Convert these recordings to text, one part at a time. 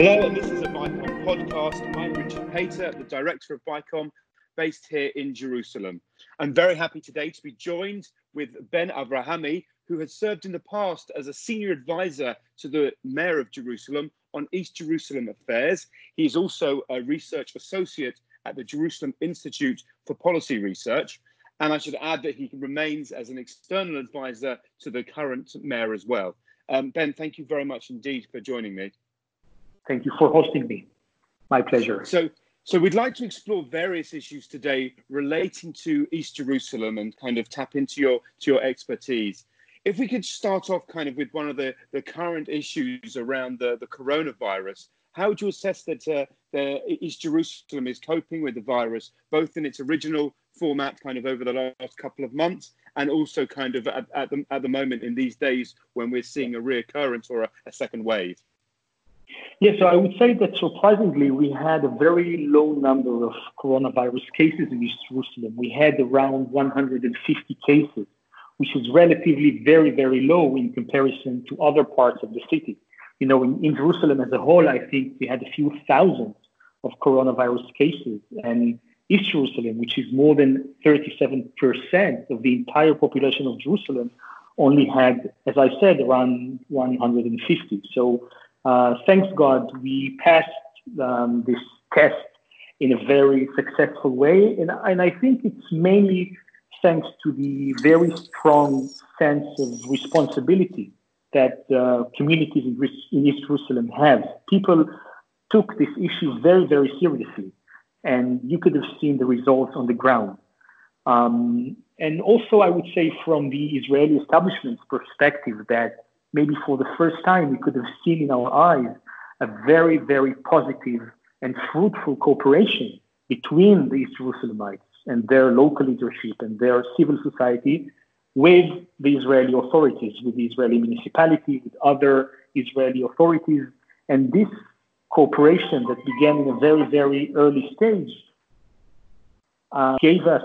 Hello, and this is a BICOM podcast. I'm Richard Pater, the director of BICOM, based here in Jerusalem. I'm very happy today to be joined with Ben Avrahami, who has served in the past as a senior advisor to the mayor of Jerusalem on East Jerusalem affairs. He's also a research associate at the Jerusalem Institute for Policy Research. And I should add that he remains as an external advisor to the current mayor as well. Um, ben, thank you very much indeed for joining me. Thank you for hosting me. My pleasure. So, so we'd like to explore various issues today relating to East Jerusalem and kind of tap into your to your expertise. If we could start off kind of with one of the, the current issues around the, the coronavirus, how would you assess that uh, the East Jerusalem is coping with the virus, both in its original format, kind of over the last couple of months, and also kind of at, at the at the moment in these days when we're seeing a reoccurrence or a, a second wave? Yes, so I would say that surprisingly, we had a very low number of coronavirus cases in East Jerusalem. We had around 150 cases, which is relatively very, very low in comparison to other parts of the city. You know, in, in Jerusalem as a whole, I think we had a few thousand of coronavirus cases. And East Jerusalem, which is more than 37% of the entire population of Jerusalem, only had, as I said, around 150. So uh, thanks God, we passed um, this test in a very successful way. And, and I think it's mainly thanks to the very strong sense of responsibility that uh, communities in, in East Jerusalem have. People took this issue very, very seriously, and you could have seen the results on the ground. Um, and also, I would say, from the Israeli establishment's perspective, that maybe for the first time, we could have seen in our eyes a very, very positive and fruitful cooperation between the East Jerusalemites and their local leadership and their civil society with the Israeli authorities, with the Israeli municipality, with other Israeli authorities. And this cooperation that began in a very, very early stage uh, gave us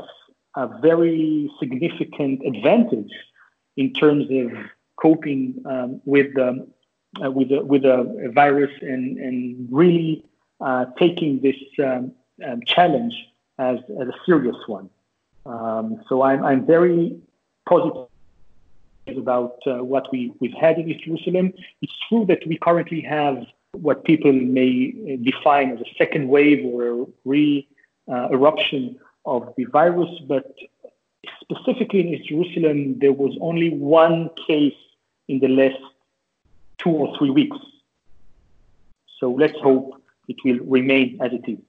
a very significant advantage in terms of coping um, with um, uh, with a, with a, virus and and really uh, taking this um, um, challenge as, as a serious one. Um, so I'm I'm very positive about uh, what we we've had in East Jerusalem. It's true that we currently have what people may define as a second wave or a re uh, eruption of the virus, but specifically in East Jerusalem, there was only one case in the last two or three weeks. So let's hope it will remain as it is.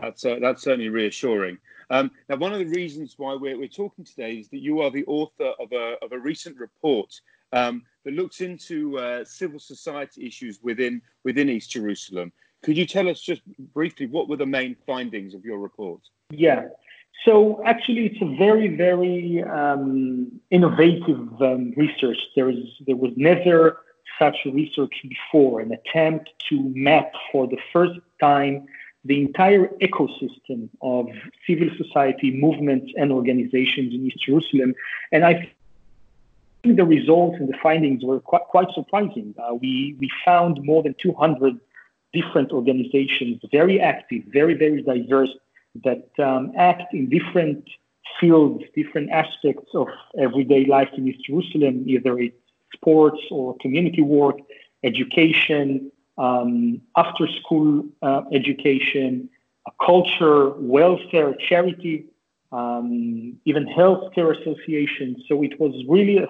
That's, uh, that's certainly reassuring. Um, now, one of the reasons why we're, we're talking today is that you are the author of a, of a recent report um, that looks into uh, civil society issues within, within East Jerusalem. Could you tell us just briefly what were the main findings of your report? Yeah, so actually, it's a very, very um, innovative um, research. There is there was never such research before. An attempt to map for the first time the entire ecosystem of civil society movements and organizations in East Jerusalem, and I think the results and the findings were quite, quite surprising. Uh, we we found more than 200 different organizations, very active, very very diverse that um, act in different fields, different aspects of everyday life in East Jerusalem, either it's sports or community work, education, um, after school uh, education, culture, welfare, charity, um, even healthcare associations. So it was really a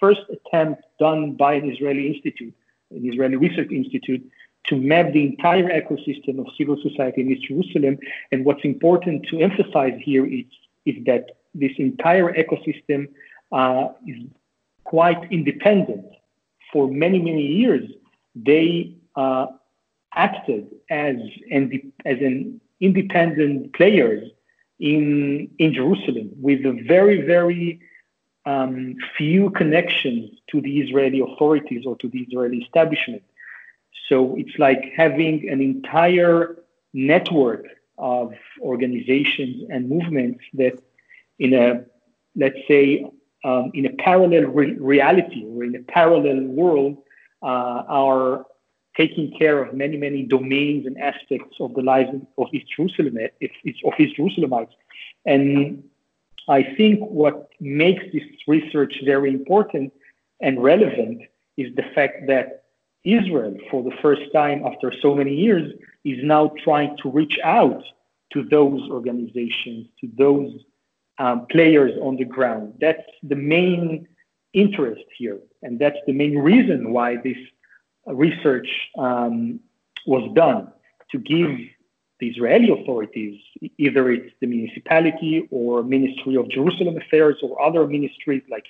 first attempt done by an Israeli institute, an Israeli research institute, to map the entire ecosystem of civil society in East Jerusalem. And what's important to emphasize here is, is that this entire ecosystem uh, is quite independent. For many, many years, they uh, acted as, an, as an independent players in, in Jerusalem with a very, very um, few connections to the Israeli authorities or to the Israeli establishment. So it's like having an entire network of organizations and movements that, in a let's say, um, in a parallel re- reality or in a parallel world, uh, are taking care of many, many domains and aspects of the lives of East Jerusalem, of East Jerusalemites. And I think what makes this research very important and relevant is the fact that Israel, for the first time after so many years, is now trying to reach out to those organizations, to those um, players on the ground. That's the main interest here, and that's the main reason why this research um, was done to give the Israeli authorities, either it's the municipality or Ministry of Jerusalem Affairs or other ministries like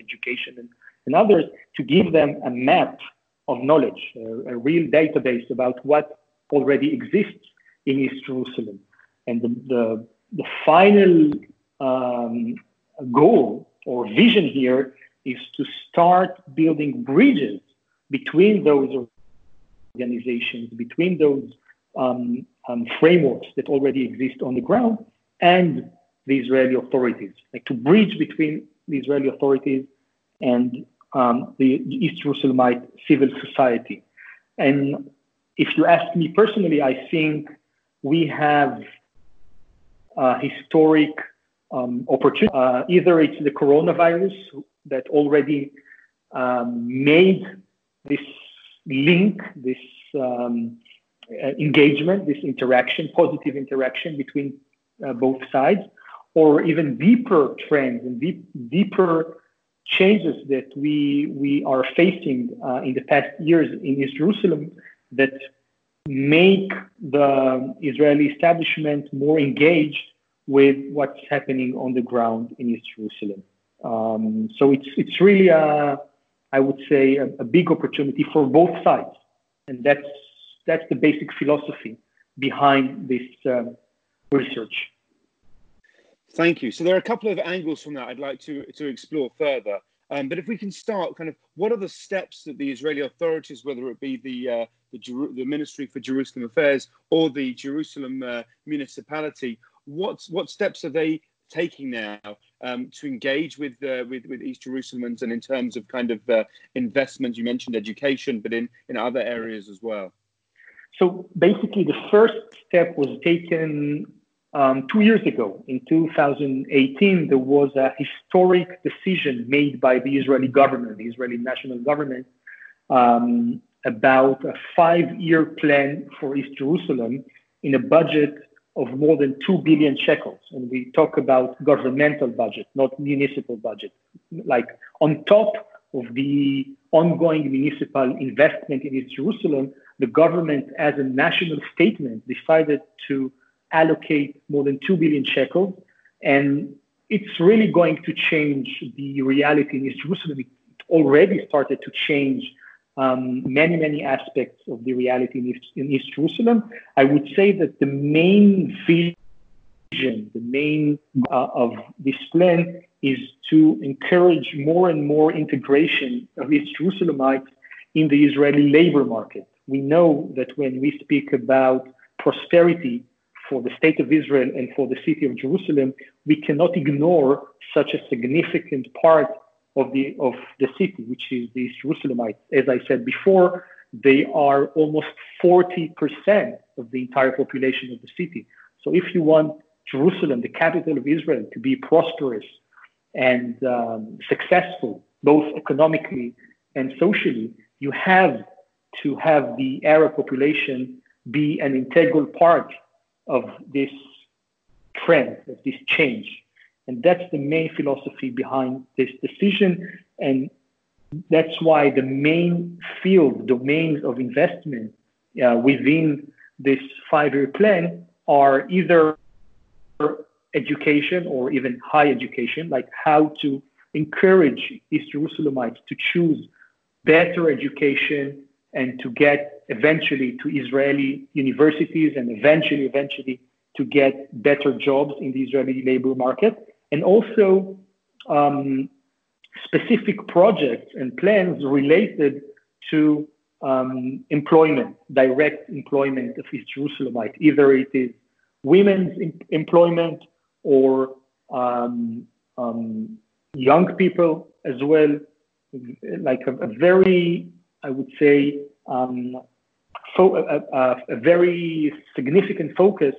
education and, and others, to give them a map of knowledge, a, a real database about what already exists in East Jerusalem. And the, the, the final um, goal or vision here is to start building bridges between those organizations, between those um, um, frameworks that already exist on the ground and the Israeli authorities, like to bridge between the Israeli authorities and um, the East Jerusalemite civil society. And if you ask me personally, I think we have a historic um, opportunity. Uh, either it's the coronavirus that already um, made this link, this um, uh, engagement, this interaction, positive interaction between uh, both sides, or even deeper trends and deep, deeper changes that we we are facing uh, in the past years in East Jerusalem that make the Israeli establishment more engaged with what's happening on the ground in East Jerusalem. Um, so it's it's really a I would say a, a big opportunity for both sides, and that's that's the basic philosophy behind this um, research. Thank you. So there are a couple of angles from that I'd like to, to explore further. Um, but if we can start, kind of, what are the steps that the Israeli authorities, whether it be the uh, the, the, Ministry for Jerusalem Affairs or the Jerusalem uh, municipality, what what steps are they taking now um, to engage with, uh, with with East Jerusalemans and in terms of kind of uh, investment? You mentioned education, but in in other areas as well. So basically, the first step was taken um, two years ago. In 2018, there was a historic decision made by the Israeli government, the Israeli national government, um, about a five year plan for East Jerusalem in a budget of more than 2 billion shekels. And we talk about governmental budget, not municipal budget. Like on top of the ongoing municipal investment in East Jerusalem, the government, as a national statement, decided to allocate more than 2 billion shekels. And it's really going to change the reality in East Jerusalem. It already started to change um, many, many aspects of the reality in East, in East Jerusalem. I would say that the main vision, the main uh, of this plan is to encourage more and more integration of East Jerusalemites in the Israeli labor market. We know that when we speak about prosperity for the state of Israel and for the city of Jerusalem, we cannot ignore such a significant part of the of the city, which is the Jerusalemites. As I said before, they are almost 40% of the entire population of the city. So if you want Jerusalem, the capital of Israel, to be prosperous and um, successful, both economically and socially, you have to have the Arab population be an integral part of this trend, of this change. And that's the main philosophy behind this decision. And that's why the main field, domains of investment uh, within this five year plan are either education or even high education, like how to encourage East Jerusalemites to choose better education and to get eventually to Israeli universities and eventually, eventually to get better jobs in the Israeli labor market. And also um, specific projects and plans related to um, employment, direct employment of East Jerusalemites. Either it is women's em- employment or um, um, young people as well, like a, a very I would say, um, fo- a, a, a, very significant focus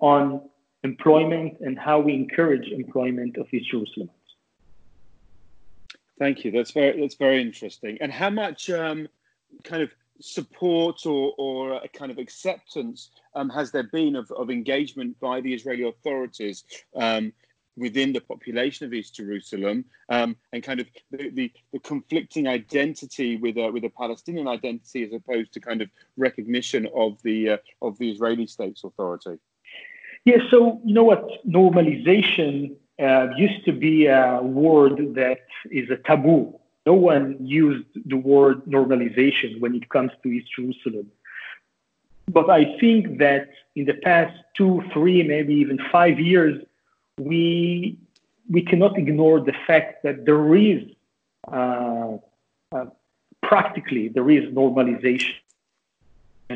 on employment and how we encourage employment of East Jerusalemites. Thank you. That's very that's very interesting. And how much um, kind of support or, or a kind of acceptance um, has there been of, of engagement by the Israeli authorities um, within the population of East Jerusalem um, and kind of the, the, the, conflicting identity with a, with a Palestinian identity as opposed to kind of recognition of the uh, of the Israeli state's authority? Yeah, so you know what normalization uh, used to be a word that is a taboo no one used the word normalization when it comes to East Jerusalem. But I think that in the past two, three, maybe even five years, we we cannot ignore the fact that there is uh, uh, practically there is normalization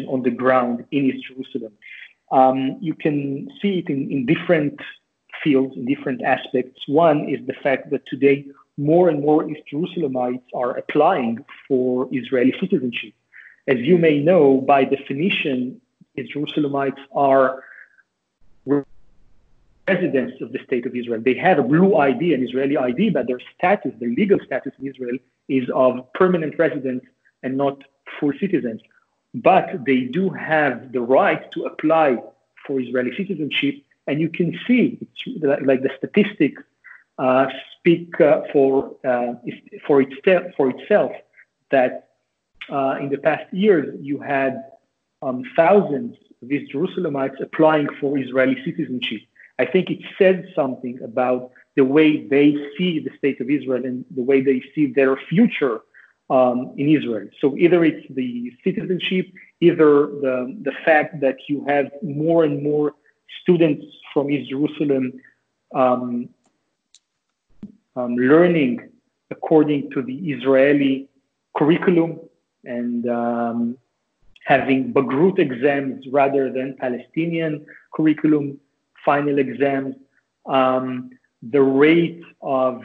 on the ground in East Jerusalem. Um, you can see it in, in different fields, in different aspects. One is the fact that today more and more East Jerusalemites are applying for Israeli citizenship. As you may know, by definition, East Jerusalemites are residents of the state of Israel. They have a blue ID, an Israeli ID, but their status, their legal status in Israel, is of permanent residents and not full citizens. But they do have the right to apply for Israeli citizenship, and you can see, like the statistics uh, speak uh, for uh, for, itself, for itself that uh, in the past years you had um, thousands of these Jerusalemites applying for Israeli citizenship. I think it says something about the way they see the state of Israel and the way they see their future um, in Israel. So either it's the citizenship, either the, the fact that you have more and more students from East Jerusalem um, um, learning according to the Israeli curriculum and um, having Bagrut exams rather than Palestinian curriculum final exams. Um, the rate of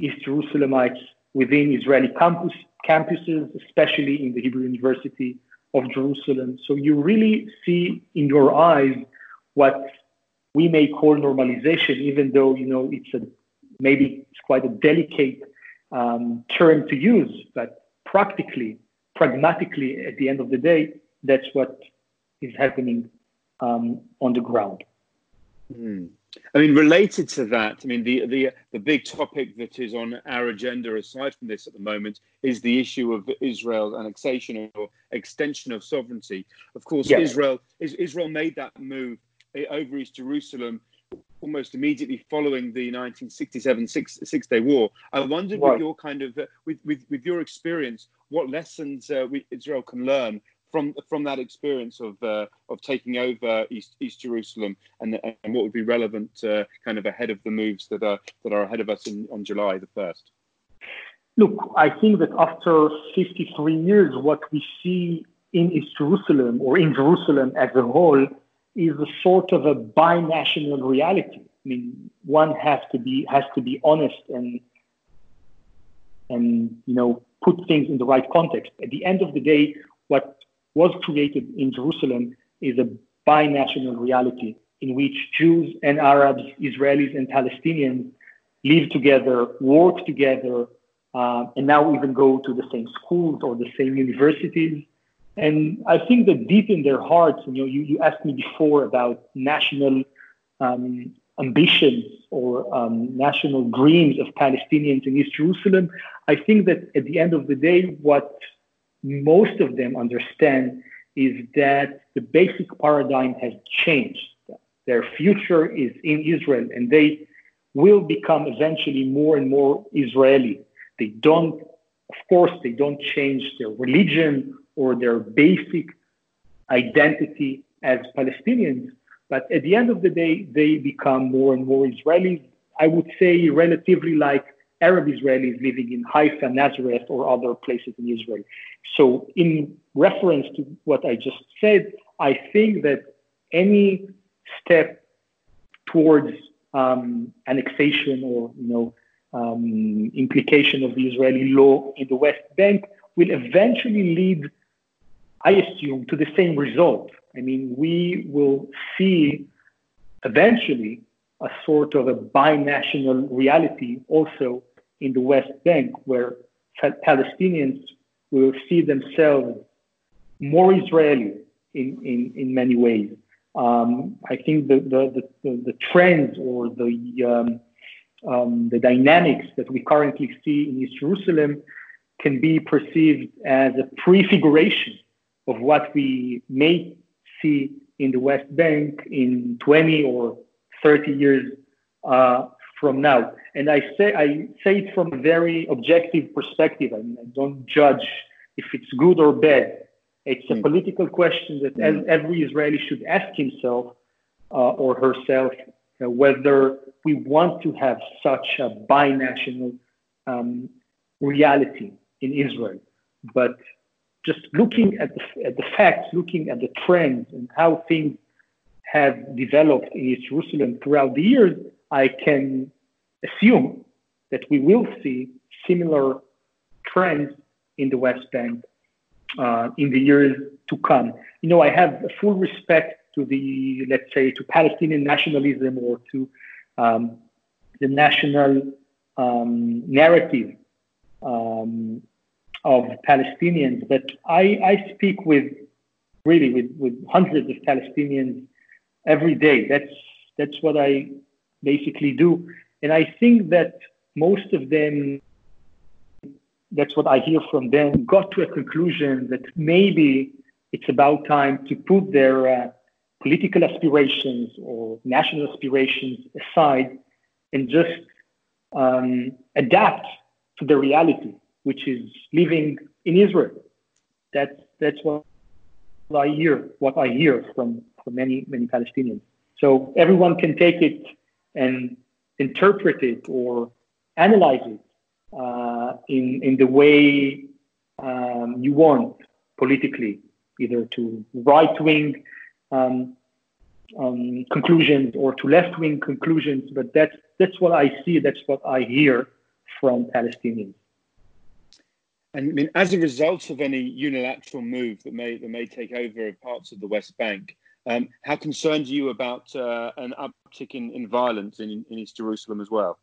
East Jerusalemites within Israeli campus, campuses, especially in the Hebrew University of Jerusalem. So you really see in your eyes what we may call normalization, even though you know it's a maybe it's quite a delicate um, term to use, but practically, pragmatically, at the end of the day, that's what is happening um, on the ground. Mm. I mean, related to that, I mean, the, the the big topic that is on our agenda, aside from this at the moment, is the issue of Israel's annexation or extension of sovereignty. Of course, yes. Israel is, Israel made that move eh, over East Jerusalem almost immediately following the 1967 Six, Six Day War. I wondered, right. with your kind of uh, with, with with your experience, what lessons uh, we, Israel can learn from from that experience of uh, of taking over East East Jerusalem, and and what would be relevant, uh, kind of ahead of the moves that are that are ahead of us in, on July the first. Look, I think that after 53 years, what we see in East Jerusalem or in Jerusalem as a whole is a sort of a binational reality. I mean, one has to be has to be honest and and you know put things in the right context. At the end of the day, what was created in Jerusalem is a binational reality in which Jews and Arabs, Israelis and Palestinians live together, work together, uh, and now even go to the same schools or the same universities and I think that deep in their hearts, you know, you, you asked me before about national um, ambitions or um, national dreams of Palestinians in East Jerusalem. I think that at the end of the day, what most of them understand is that the basic paradigm has changed. Their future is in Israel, and they will become eventually more and more Israeli. They don't, of course, they don't change their religion or their basic identity as Palestinians. But at the end of the day, they become more and more Israelis. I would say relatively like Arab Israelis living in Haifa, Nazareth, or other places in Israel. So, in reference to what I just said, I think that any step towards um, annexation or you know um, implication of the Israeli law in the West Bank will eventually lead I assume, to the same result. I mean, we will see eventually a sort of a binational reality also in the West Bank, where Palestinians will see themselves more Israeli in, in, in many ways. Um, I think the, the, the, the, trends or the, um, um, the dynamics that we currently see in East Jerusalem can be perceived as a prefiguration of what we may see in the West Bank in 20 or 30 years uh, from now. And I say I say it from a very objective perspective. I, mean, I don't judge if it's good or bad. It's a mm. political question that mm. every Israeli should ask himself uh, or herself uh, whether we want to have such a binational um, reality in Israel. But just looking at the, at the facts, looking at the trends and how things have developed in East Jerusalem throughout the years, I can assume that we will see similar trends in the West Bank uh, in the years to come. You know, I have full respect to the, let's say, to Palestinian nationalism or to um, the national um, narrative um, of Palestinians, but I, I speak with really with, with hundreds of Palestinians every day. That's that's what I basically do, and I think that most of them that's what I hear from them, got to a conclusion that maybe it's about time to put their uh, political aspirations or national aspirations aside and just um, adapt to the reality, which is living in Israel. That's that's what I hear. What I hear from from many many Palestinians. So everyone can take it and interpret it or analyze it uh, in in the way um, you want politically, either to right wing um, um, conclusions or to left wing conclusions. But that's that's what I see. That's what I hear from Palestinians. And I mean, as a result of any unilateral move that may that may take over parts of the West Bank, um, how concerned are you about uh, an uptick in, in violence in, in East Jerusalem as well?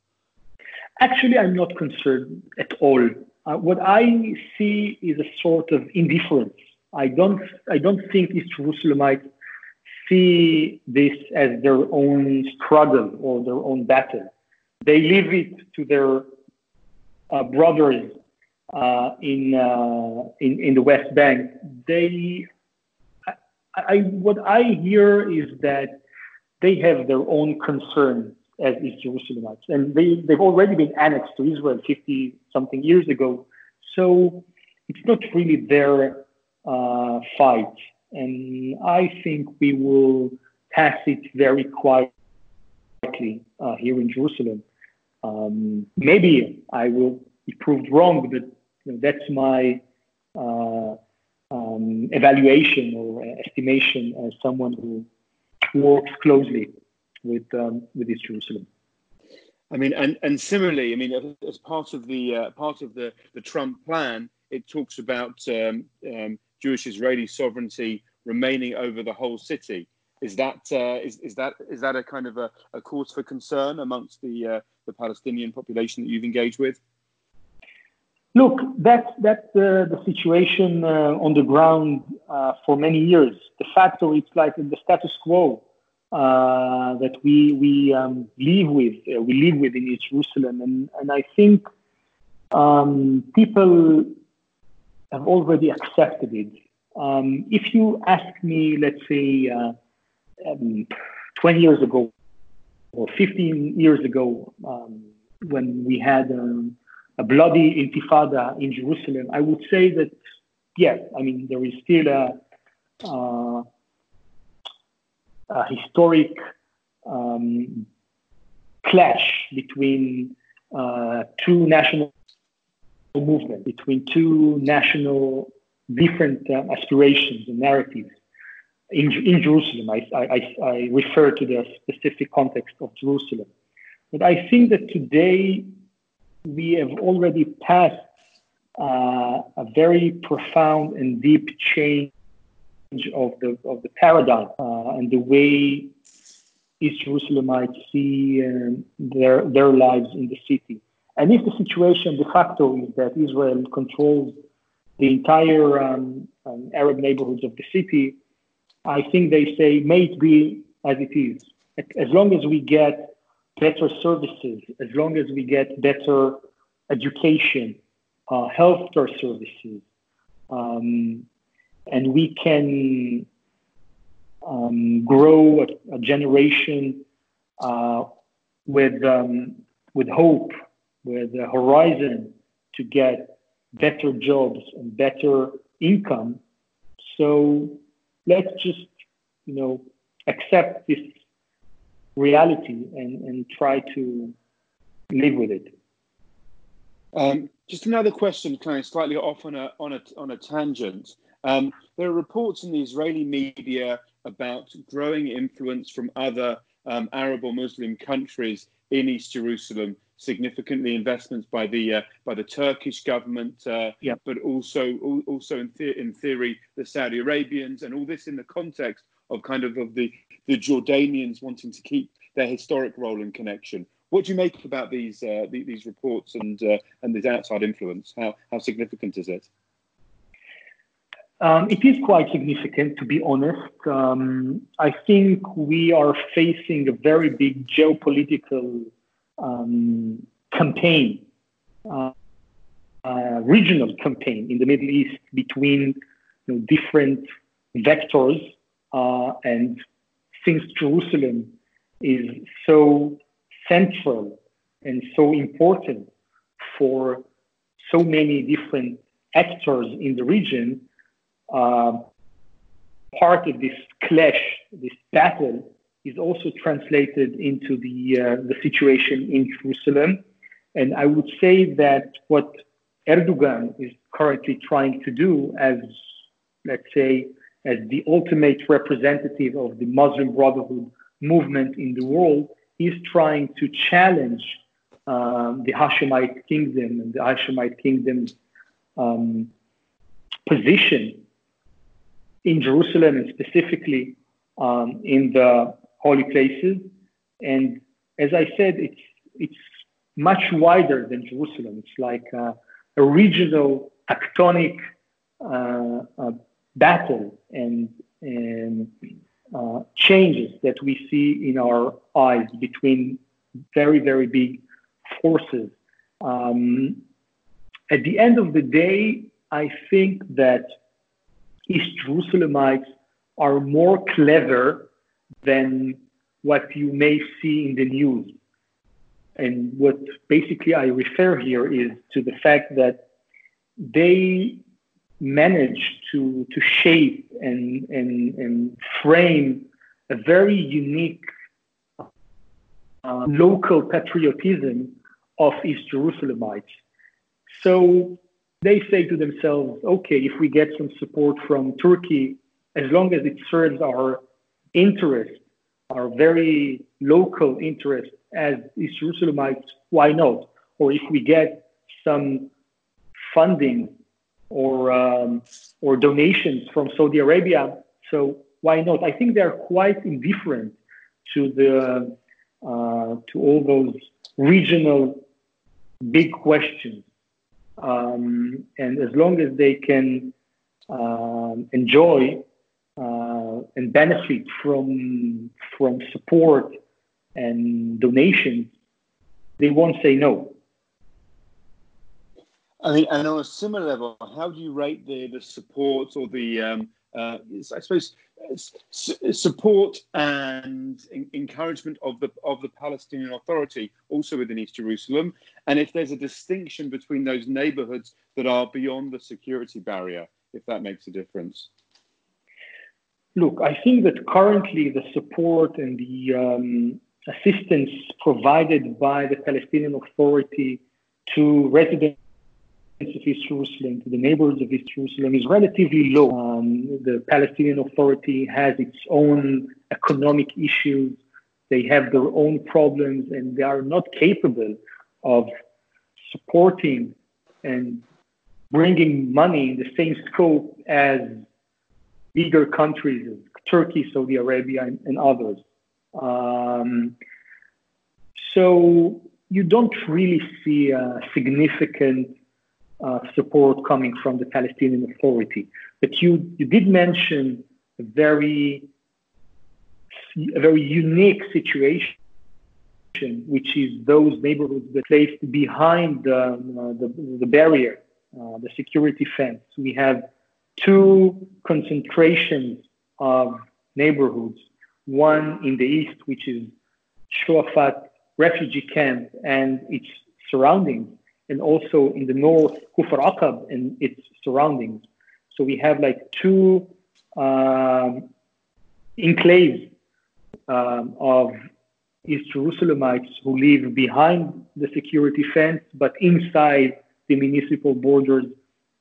Actually, I'm not concerned at all. Uh, what I see is a sort of indifference. I don't, I don't think East Jerusalemites see this as their own struggle or their own battle. They leave it to their uh, brothers uh, in, uh, in in the West Bank. They, I, what I hear is that they have their own concerns as East Jerusalemites. And they, they've already been annexed to Israel 50 something years ago. So it's not really their uh, fight. And I think we will pass it very quietly uh, here in Jerusalem. Um, maybe I will be proved wrong, but you know, that's my uh, um, evaluation or estimation as someone who works closely with um, with East Jerusalem. I mean, and, and similarly, I mean, as part of the uh, part of the, the Trump plan, it talks about um, um, Jewish Israeli sovereignty remaining over the whole city. Is that uh, is, is that is that a kind of a, a cause for concern amongst the uh, the Palestinian population that you've engaged with? Look, that's that's uh, the situation uh, on the ground uh, for many years. De facto, it's like the status quo uh, that we we um, live with uh, we live with in East Jerusalem, and and I think um, people have already accepted it. Um, if you ask me, let's say, uh, um, 20 years ago or 15 years ago, um, when we had um, a bloody intifada in Jerusalem, I would say that yes, I mean there is still a uh, a historic um, clash between uh, two national movements, between two national different uh, aspirations and narratives in, in Jerusalem. I, I, I refer to the specific context of Jerusalem. But I think that today we have already passed uh, a very profound and deep change of the of the paradigm uh, and the way East Jerusalemites see um, their their lives in the city. And if the situation de facto is that Israel controls the entire um, um, Arab neighborhoods of the city, I think they say, may it be as it is. As long as we get better services, as long as we get better education, uh, healthcare services, um, and we can um, grow a, a generation uh, with um, with hope, with a horizon to get better jobs and better income. So let's just you know accept this reality and, and try to live with it. Um, just another question, kind of slightly off on a on a on a tangent. Um, there are reports in the Israeli media about growing influence from other um, Arab or Muslim countries in East Jerusalem. Significantly investments by the uh, by the Turkish government, uh, yeah. but also also in, the- in theory the Saudi Arabians, and all this in the context of kind of of the the Jordanians wanting to keep their historic role and connection. What do you make about these uh, these reports and uh, and this outside influence? How how significant is it? Um, it is quite significant, to be honest. Um, I think we are facing a very big geopolitical um, campaign, uh, uh, regional campaign in the Middle East between you know, different vectors. Uh, and since Jerusalem is so central and so important for so many different actors in the region, uh, part of this clash, this battle, is also translated into the uh, the situation in Jerusalem. And I would say that what Erdogan is currently trying to do, as let's say, as the ultimate representative of the Muslim Brotherhood movement in the world, is trying to challenge um, the Hashemite kingdom and the Hashemite kingdom's um, position in Jerusalem and specifically um, in the holy places. And as I said, it's it's much wider than Jerusalem. It's like a regional tectonic uh, uh, battle and, and uh, changes that we see in our eyes between very, very big forces. Um, at the end of the day, I think that East Jerusalemites are more clever than what you may see in the news. And what basically I refer here is to the fact that they managed to, to shape and, and, and frame a very unique uh, local patriotism of East Jerusalemites. So they say to themselves, okay, if we get some support from Turkey, as long as it serves our interest, our very local interest as East Jerusalemites, why not? Or if we get some funding or um, or donations from Saudi Arabia, so why not? I think they are quite indifferent to the uh, to all those regional big questions. Um, and as long as they can um, enjoy uh, and benefit from from support and donations, they won't say no. I mean, and on a similar level, how do you rate the the support or the um, uh, I suppose support and encouragement of the of the Palestinian Authority also within East Jerusalem, and if there's a distinction between those neighborhoods that are beyond the security barrier, if that makes a difference. Look, I think that currently the support and the um, assistance provided by the Palestinian Authority to residents of East Jerusalem, to the neighborhoods of East Jerusalem, is relatively low. Um, the Palestinian Authority has its own economic issues, they have their own problems, and they are not capable of supporting and bringing money in the same scope as bigger countries, Turkey, Saudi Arabia, and, and others. Um, so you don't really see a significant uh, support coming from the Palestinian Authority. But you, you did mention a very, a very unique situation, which is those neighborhoods that placed behind uh, the, the barrier, uh, the security fence. We have two concentrations of neighborhoods, one in the east, which is Shuafat refugee camp and its surroundings, and also in the north, Kufr Aqab and its surroundings. So we have like two um, enclaves um, of East Jerusalemites who live behind the security fence, but inside the municipal borders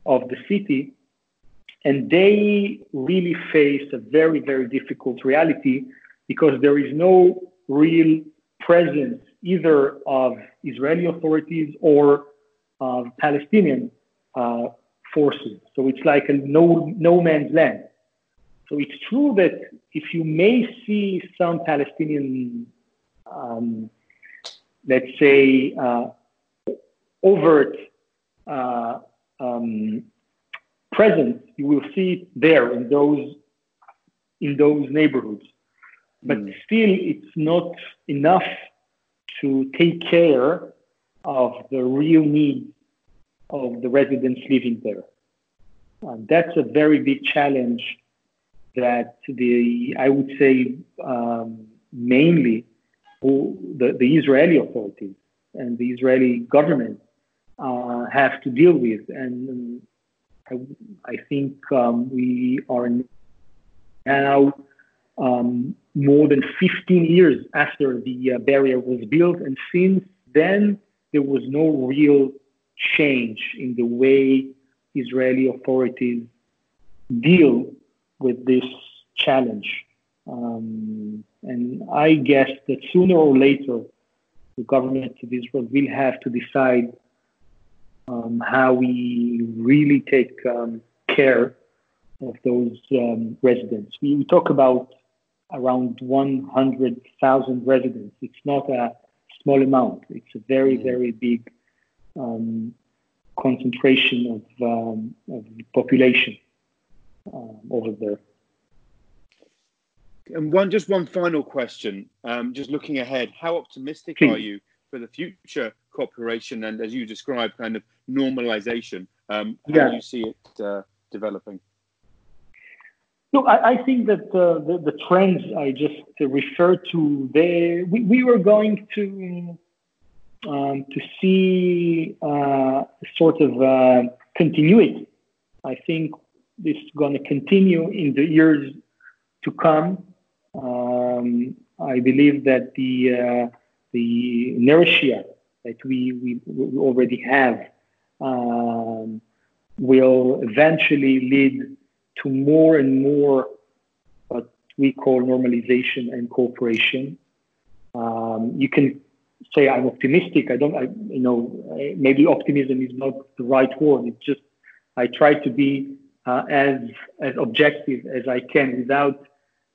of the city. And they really face a very, very difficult reality because there is no real presence either of Israeli authorities or of Palestinian uh, forces. So it's like a no, no man's land. So it's true that if you may see some Palestinian, um, let's say, uh, overt uh, um, presence, you will see it there in those in those neighborhoods. But mm. still, it's not enough to take care of the real needs of the residents living there. Um, that's a very big challenge that the I would say um, mainly the, the Israeli authorities and the Israeli government uh, have to deal with. And I, I think um, we are now um, more than 15 years after the uh, barrier was built, and since then there was no real change in the way Israeli authorities deal with this challenge. Um, and I guess that sooner or later, the government of Israel will have to decide um, how we really take um, care of those um, residents. We, we, talk about around 100,000 residents. It's not a small amount. It's a very, mm. very big um, concentration of, um, of population um, over there. And one, just one final question. Um, just looking ahead, how optimistic Please. are you for the future cooperation and, as you described, kind of normalization? Um, how yeah. do you see it uh, developing? Look, I, I think that uh, the, the trends I just referred to, they, we, we were going to um, to see uh, sort of uh, continuity. I think this is going to continue in the years to come. Um, I believe that the uh, the inertia that we, we, we already have um, will eventually lead to more and more what we call normalization and cooperation. Um, you can say I'm optimistic. I don't, I, you know, maybe optimism is not the right word. It's just I try to be uh, as as objective as I can without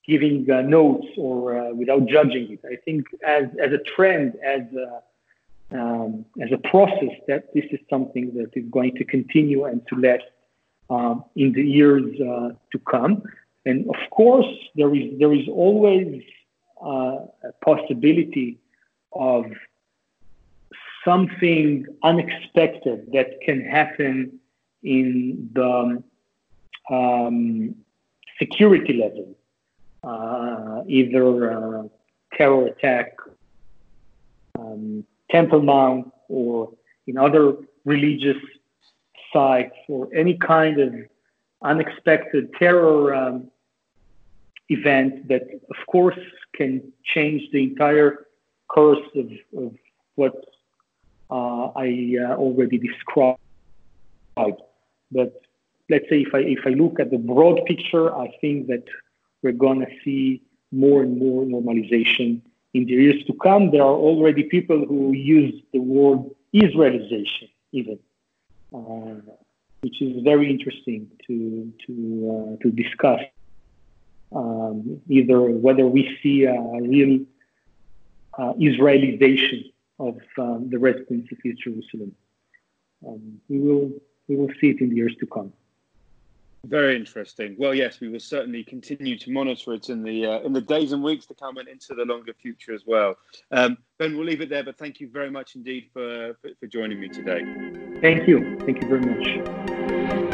giving uh, notes or uh, without judging it. I think as as a trend, as a, um, as a process, that this is something that is going to continue and to last in the years uh, to come. And of course, there is there is always uh, a possibility of something unexpected that can happen in the um, security level, uh, either uh, terror attack, um, Temple Mount, or in other religious sites, or any kind of unexpected terror um, event that, of course, can change the entire course of, of what uh, I uh, already described. But let's say if I if I look at the broad picture, I think that we're going to see more and more normalization in the years to come. There are already people who use the word Israelization, even, which is very interesting to to uh, to discuss. um, either whether we see a real uh, Israelization of um, the residents of East Jerusalem. Um, we will we will see it in the years to come. Very interesting. Well, yes, we will certainly continue to monitor it in the uh, in the days and weeks to come and into the longer future as well. Um, ben, we'll leave it there, but thank you very much indeed for, for, for joining me today. Thank you. Thank you very much.